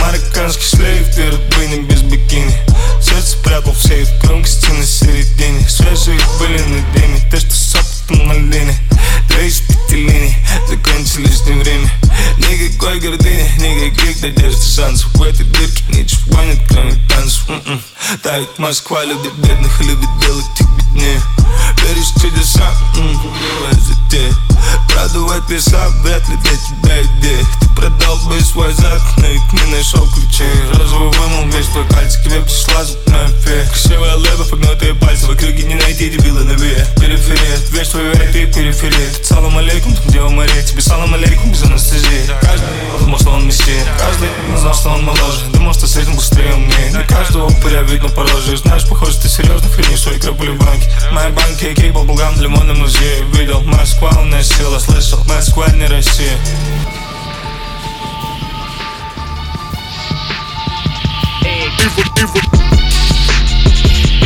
Марокканский шлейф, ты рабыня без бикини Сердце прятал в сейф, громкости на середине Свежие были на дыме, ты что с опытом на линии Две из пяти линий, закончились не время Никакой гордыни, никаких надежд и шансов В этой дырке ничего нет, кроме танцев М-м. Да Ведь Москва любит бедных и любит делать их беднее. Веришь в чудеса, новая затея Продувать песа, вряд ли для тебя идея. Ты продал бы свой ведь не нашел ключей Розовый вымыл весь твой пальцы, к тебе пришла зубная фея Красивая лэба, погнутые пальцы, в округе не найти дебила на бе Периферия, весь твой периферия. Ты салам алейкум, где у морей Тебе салам алейкум без анестезии Каждый думал, что он мессия. Каждый знал, что он моложе. Думал, что с этим быстрее умнее. Для каждого упыря видно по роже Знаешь, похоже, ты серьезно хренишь свои крапули в банке Мои банки, кейк, балбулгам, лимонным музее. Видел, Москва, умная сила, слышал Москва, не Россия.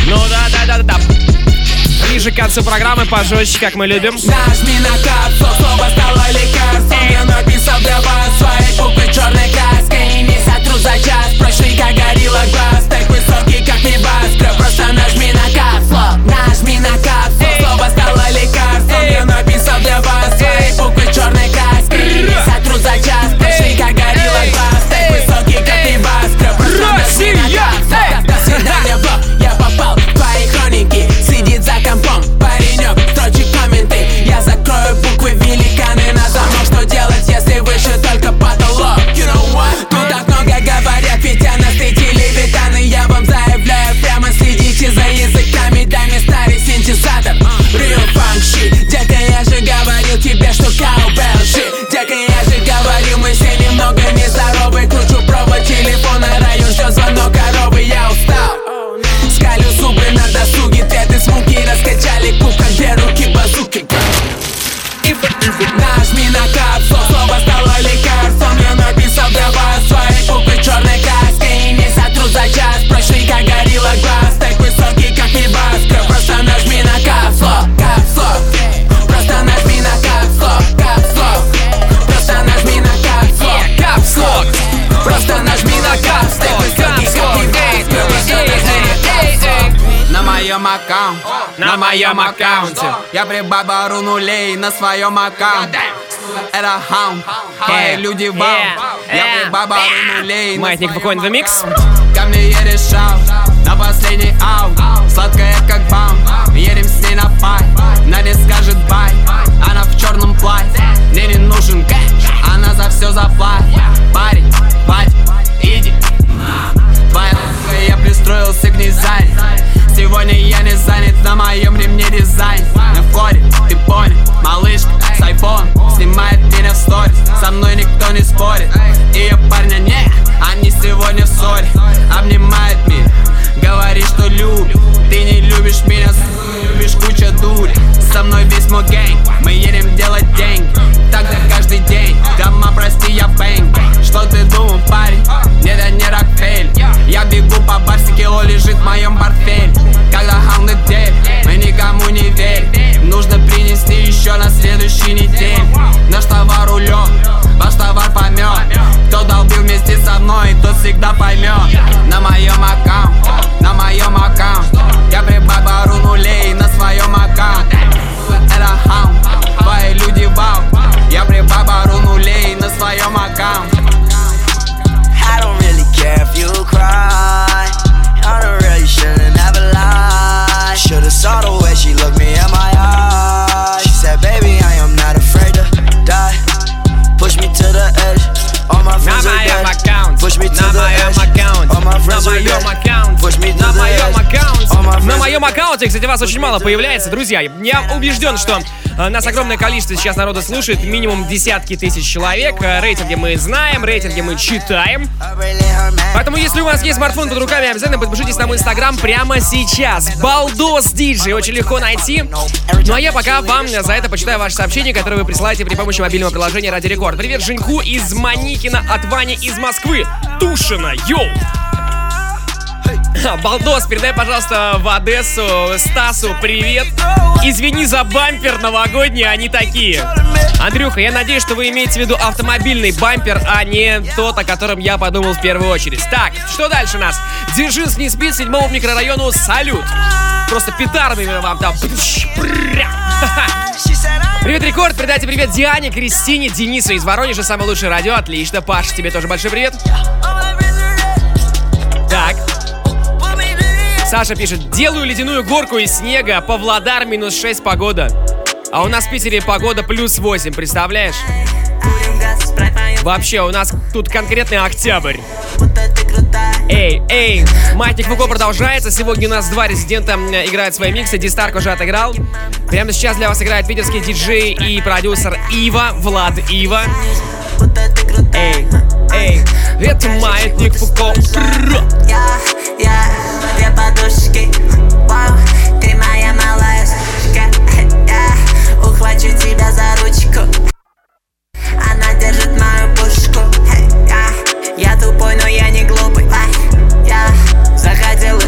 Ну да, да, да, да, да. Ближе к концу программы пожестче, как мы любим. Нажми на капсул, слово стало лекарством Я написал для вас свои буквы черной краской. И не сотру за час, прочный как горилла глаз. Так высокий, небас, просто нажми на капсул Нажми на капсул, слово стало лекарством. Я написал для вас свои буквы черной краской. Сотру за час, perfect Аккаунте, на моем аккаунте. Я прибавлю нулей на своем аккаунте. Это хаун, мои люди вау. Я прибавлю нулей на Маятник выходит в микс. Ко мне я аккаунте, кстати, вас очень мало появляется. Друзья, я убежден, что э, нас огромное количество сейчас народа слушает, минимум десятки тысяч человек. Э, рейтинги мы знаем, рейтинги мы читаем. Поэтому, если у вас есть смартфон под руками, обязательно подпишитесь на мой инстаграм прямо сейчас. Балдос Диджей, очень легко найти. Ну а я пока вам за это почитаю ваши сообщения, которые вы присылаете при помощи мобильного приложения Ради Рекорд. Привет Женьку из Маникина от Вани из Москвы. Тушина, йоу! Балдос, передай, пожалуйста, в Одессу Стасу привет. Извини за бампер новогодний, они такие. Андрюха, я надеюсь, что вы имеете в виду автомобильный бампер, а не тот, о котором я подумал в первую очередь. Так, что дальше у нас? Дзержинск не спит, седьмому микрорайону салют. Просто петардами вам там. Привет, Рекорд, передайте привет Диане, Кристине, Денису из Воронежа, самое лучшее радио, отлично. Паша, тебе тоже большой привет. Так. Саша пишет, делаю ледяную горку из снега, Павлодар минус 6 погода. А у нас в Питере погода плюс 8, представляешь? Вообще, у нас тут конкретный октябрь. Эй, эй, Маятник Фуко продолжается. Сегодня у нас два резидента играют свои миксы. Дистарк уже отыграл. Прямо сейчас для вас играет питерский диджей и продюсер Ива, Влад Ива. Эй, эй, это Маятник Фуко. Я, я, две подушки. Вау, ты моя малая сучка. Я ухвачу тебя за ручку. Она держит мою пушку. Я, я тупой, но я не глупый. Я захотел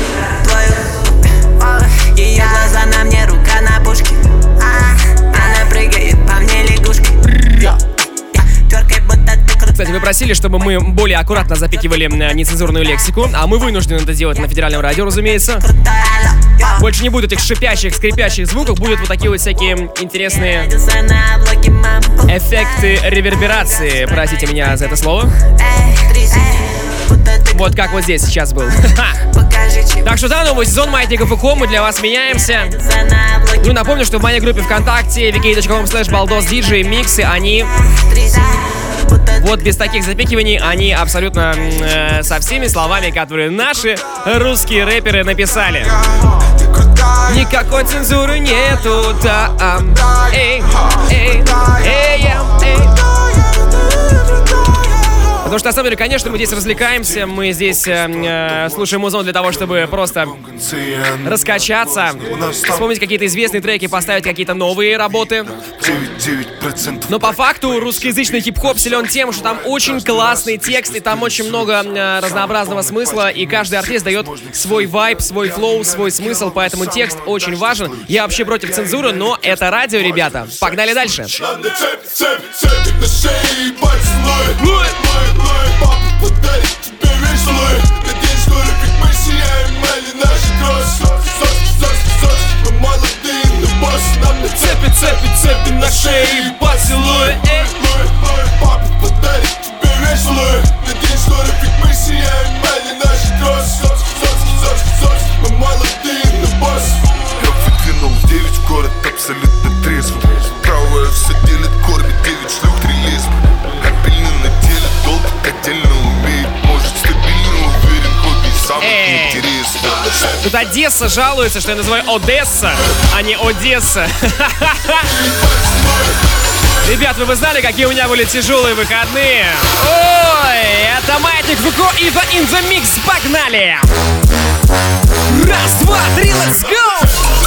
твою Ее глаза на мне, Кстати, вы просили, чтобы мы более аккуратно запикивали э, нецензурную лексику, а мы вынуждены это делать на федеральном радио, разумеется. Больше не будет этих шипящих, скрипящих звуков, будут вот такие вот всякие интересные эффекты реверберации. Простите меня за это слово. Вот как вот здесь сейчас был. Так что да, новый сезон Маятников и Ко, мы для вас меняемся. Ну, напомню, что в моей группе ВКонтакте vk.com slash baldos DJ миксы, они вот без таких запикиваний они абсолютно э, со всеми словами, которые наши русские рэперы написали. Никакой цензуры нету, да. Эй, эй, эй, эй. Потому что, на самом деле, конечно, мы здесь развлекаемся, мы здесь э, э, слушаем музон для того, чтобы просто раскачаться, вспомнить какие-то известные треки, поставить какие-то новые работы. Но по факту русскоязычный хип-хоп силен тем, что там очень классный текст, и там очень много э, разнообразного смысла, и каждый артист дает свой вайб, свой флоу, свой смысл, поэтому текст очень важен. Я вообще против цензуры, но это радио, ребята. Погнали дальше. Папа подарит тебе веселый Надеюсь, что как мы сияем, Мали наши кроссы Мы молодые, но босс Нам на цепи, цепи, цепи на шее Поцелуй, эй Папа тебе веселый Надеюсь, что как мы сияем, Мали наши кроссы Мы молодые, но Я выдвинул 9 в город абсолютно трезвым Правая все делит, кормит 9 шлюх, три лесбы Эй. Тут Одесса жалуется, что я называю Одесса, а не Одесса. Ребят, вы бы знали, какие у меня были тяжелые выходные? Ой, это Маятник Фуко и The In The Mix. Погнали! Раз, два, три, let's go!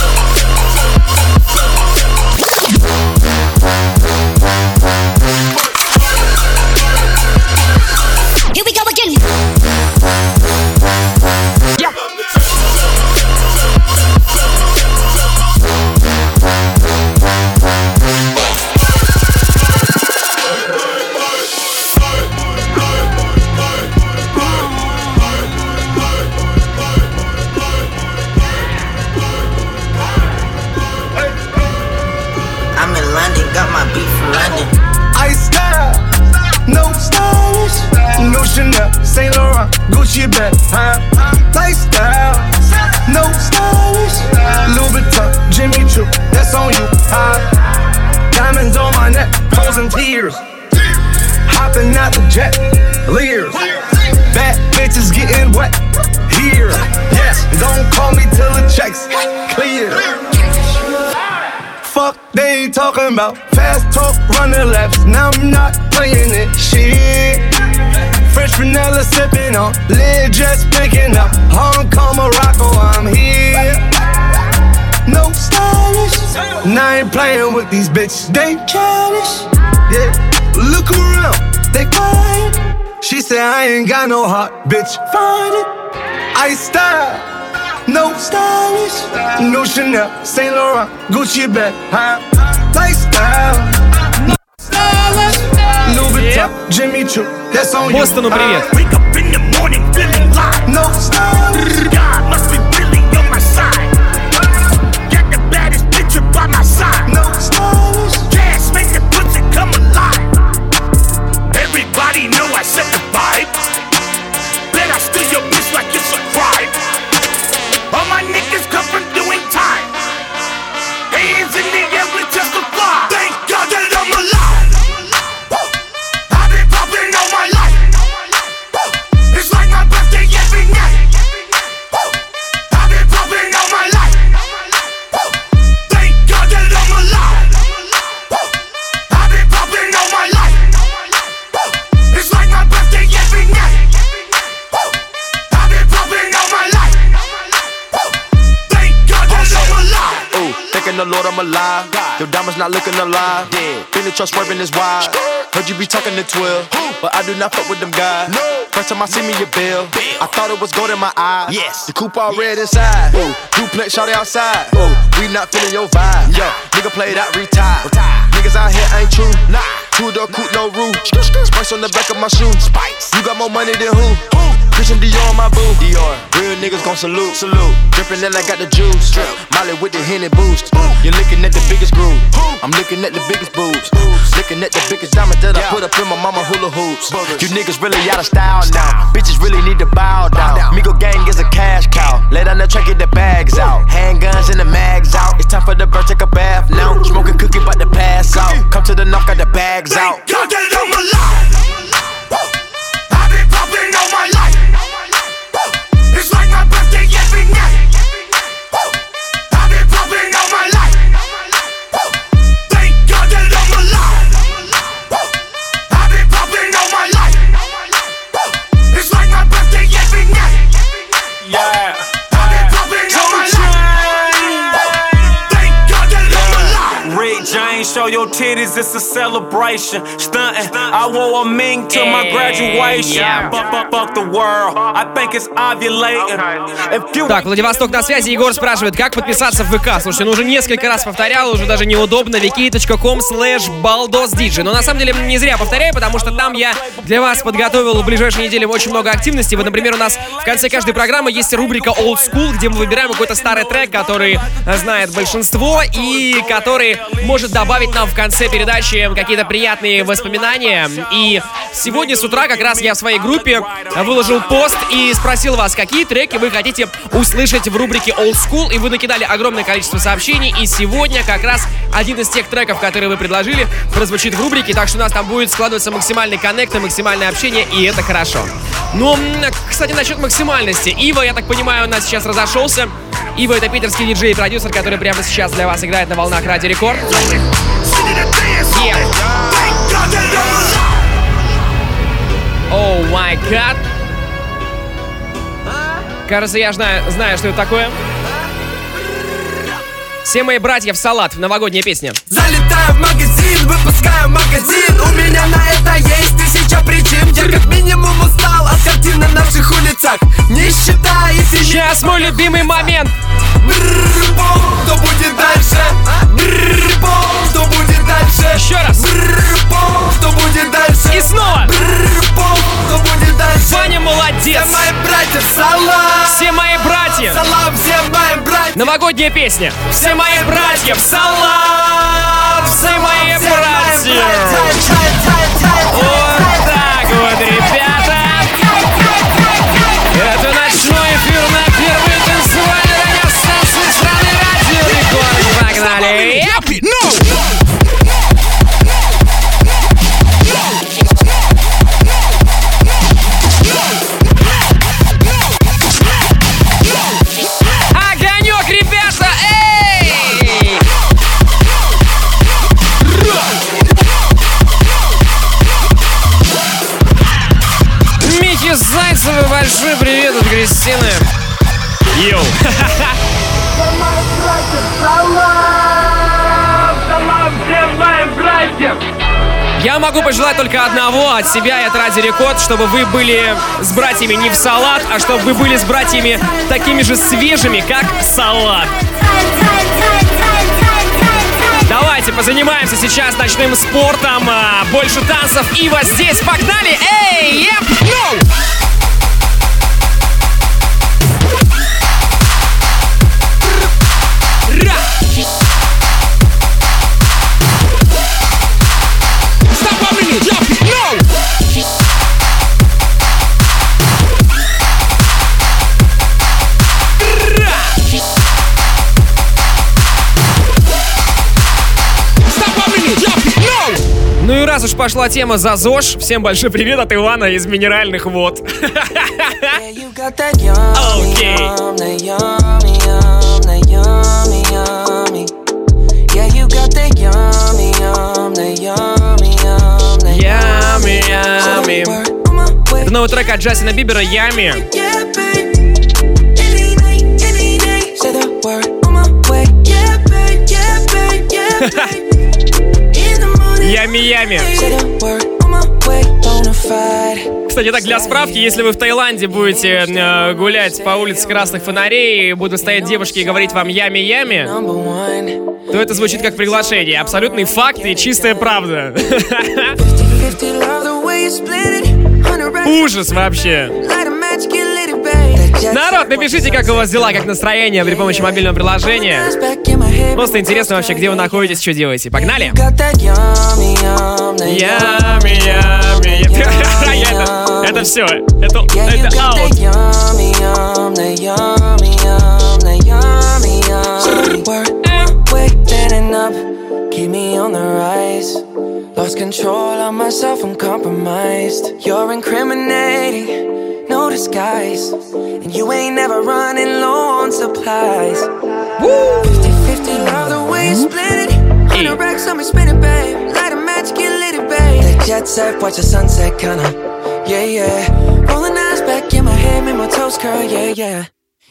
bitch. Find it. I style. No stylish, no Chanel, Saint Laurent, Gucci bag, high lifestyle. No stylish, Louis Vuitton, Jimmy Choo, that's on you. Бостону привет. Wake up in the morning feeling live. No stylish. Truck swerving is wide. Heard you be talking to 12, but I do not fuck with them guys. First time I see me a bill, I thought it was gold in my eye. Yes, the coupe all red inside. Ooh, duplex shot outside. Ooh, we not feeling your vibe. Yo, nigga played out, retired. Niggas out here ain't true. Nah, two door coupe, no roof. Spice on the back of my shoe. Spice. You got more money than who? Who? Christian Dior on my boo. Dior. Real niggas gon' salute. Salute. Drippin' and I got the juice. Molly with the Henny boost. You're looking at the biggest groove. I'm looking at the biggest boobs. Looking at the biggest diamond that I put up in my mama hula hoops. You niggas really out of style now. Bitches really need to bow down. Migo gang is a cash cow. Lay down the track, get the bags out. Handguns and the mags out. It's time for the bird, take a bath now. Smoking cookie, about to pass out. Come to the knock, got the bags out. God that I'm show your titties, it's a celebration. Stuntin', I wore a mink to my graduation. Yeah. Fuck, fuck, fuck the world. I think it's ovulating. Так, Владивосток на связи. Егор спрашивает, как подписаться в ВК. Слушайте, ну уже несколько раз повторял, уже даже неудобно. wiki.com slash baldosdj. Но на самом деле не зря повторяю, потому что там я для вас подготовил в ближайшие недели очень много активностей. Вот, например, у нас в конце каждой программы есть рубрика Old School, где мы выбираем какой-то старый трек, который знает большинство и который может добавить нам в конце передачи какие-то приятные воспоминания. И сегодня с утра как раз я в своей группе выложил пост и спросил вас, какие треки вы хотите услышать в рубрике Old School, и вы накидали огромное количество сообщений, и сегодня как раз один из тех треков, которые вы предложили, прозвучит в рубрике, так что у нас там будет складываться максимальный коннект и максимальное общение, и это хорошо. М, кстати, насчет максимальности. Ива, я так понимаю, у нас сейчас разошелся. Ива — это питерский диджей и продюсер, который прямо сейчас для вас играет на волнах Радио Рекорд. Оу май гад. Кажется, я знаю, знаю, что это такое. Все мои братья в салат. Новогодняя песня. Залетаю в магазин, выпускаю магазин У меня на это есть тысяча причин Я как минимум устал от картин на наших улицах. Нищета и финит Сейчас мой любимый момент. Бррр-бом, что будет дальше? Бррр-бом, что будет дальше? Еще раз. Бррр-бом, что будет дальше? И снова. Бррр-бом, что будет дальше? Ваня молодец. Все мои братья в салат. Все мои братья. Салам всем моим братьям Новогодняя песня. Все мои братья в салат. Все мои братья. Вот могу пожелать только одного от себя и от Ради Рекорд, чтобы вы были с братьями не в салат, а чтобы вы были с братьями такими же свежими, как салат. Давайте позанимаемся сейчас ночным спортом. а, Больше танцев. И вот здесь погнали. Эй, раз уж пошла тема за ЗОЖ, всем большой привет от Ивана из Минеральных вод. Окей. Это новый трек от Джастина Бибера «Ями». Ями-ями. Кстати, так для справки, если вы в Таиланде будете э, гулять по улице красных фонарей, будут стоять девушки и говорить вам «ями-ями», то это звучит как приглашение. Абсолютный факт и чистая правда. 50 love the way you split it. 100 racks. Ужас вообще. Народ, напишите, как у вас дела, как настроение при помощи мобильного приложения. back in my head. Просто интересно вообще, где вы находитесь, что делаете. Погнали! Got that yummy, yum, that Ями, ями. Я Это, это все. Это, Yeah, you это got аут. that yummy, yum, that yummy, yum, that yummy, yummy. Word on my way, standing up, keep me on the rise. Lost control of myself, I'm compromised. You're incriminating, no disguise. And you ain't never running low on supplies. 50-50, love the way you split it. 100 racks on me spinning, babe. Light a match, get lit it, babe. That jet set, watch the sunset, kinda. Yeah, yeah. Rolling eyes back in my head, make my toes curl, yeah, yeah.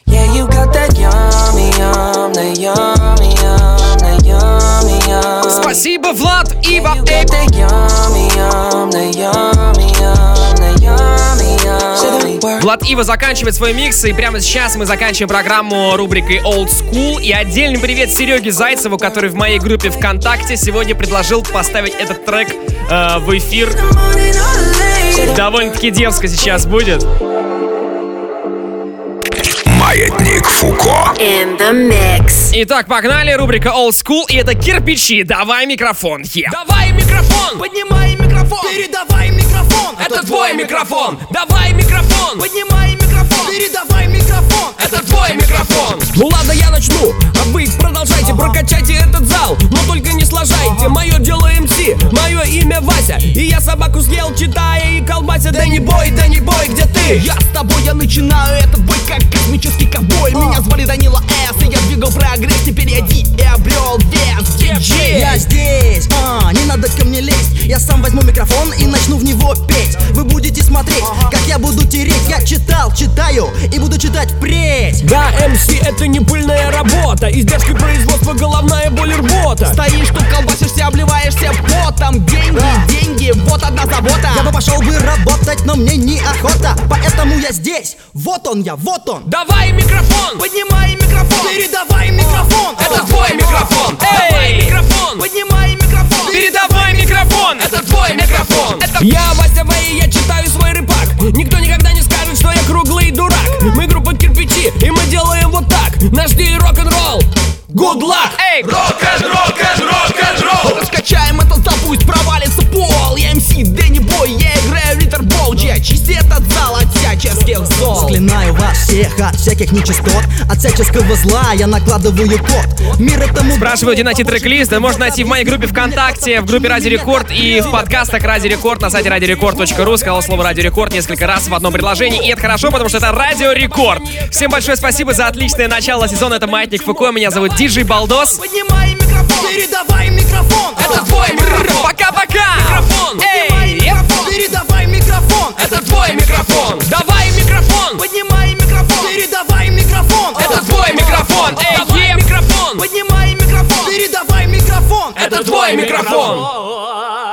Yeah, you got that yummy, yum, that yummy, yum, that yummy, yum. Спасибо, Влад, Ива, You got that yummy, yum, that yummy, yum, Влад Ива заканчивает свой микс, и прямо сейчас мы заканчиваем программу рубрикой Old School. И отдельный привет Сереге Зайцеву, который в моей группе ВКонтакте сегодня предложил поставить этот трек э, в эфир. Довольно-таки дерзко сейчас будет. Фуко. In the mix. Итак, погнали, рубрика Old School, и это кирпичи. Давай микрофон. Yeah. Давай микрофон, поднимай микрофон, передавай микрофон, это твой микрофон. Давай микрофон, поднимай микрофон, передавай микрофон, это твой микрофон. Ну ладно, я начну, а вы продолжайте, прокачайте этот зал, но только не сложайте. Мое дело МС, мое имя Вася, и я собаку съел, читая и колбася. Да не бой, да не бой, где ты? Я с тобой, я начинаю этот бой микрофон и начну в него петь. Вы будете смотреть, как я буду тереть. Я читал, читаю и буду читать впредь. Да, МС это не пыльная работа. Издержки производства, головная боль рвота. Стоишь тут, колбасишься, обливаешься потом. Деньги, деньги, вот одна забота. Я бы пошел бы работать, но мне неохота Поэтому я здесь, вот он я, вот он. Давай микрофон, поднимай микрофон. Передавай микрофон, это твой микрофон. Эй! микрофон, поднимай микрофон. Передавай микрофон. Это твой микрофон. Я Вася и я читаю свой рэпак Никто никогда не скажет, что я круглый дурак. Мы группа кирпичи, и мы делаем вот так. Наш стиль рок-н-ролл. Good luck! Эй! Рок-н-рок, рок-н-ролл Раскачаем этот зал, пусть провалится пол. Я МС, Дэнни Бой, я играю литербол Чисти этот зал от всяческих зол Заклинаю вас всех от всяких нечистот От всяческого зла я накладываю код Мир этому Спрашиваю, где найти трек-лист. Можно найти в моей группе ВКонтакте, в группе Радио Рекорд и в подкастах Радио Рекорд на сайте радиорекорд.ру. Сказал слово Радио Рекорд несколько раз в одном предложении. И это хорошо, потому что это Радио Рекорд. Всем большое спасибо за отличное начало сезона. Это Маятник Фуко. Меня зовут Диджей Балдос. Поднимай микрофон, передавай микрофон Это твой микрофон Пока-пока! Микрофон, Эй! микрофон, передавай микрофон Это твой микрофон Поднимай микрофон, передавай микрофон. Это твой микрофон, эй, Давай микрофон. Поднимай микрофон, передавай микрофон. Это твой микрофон.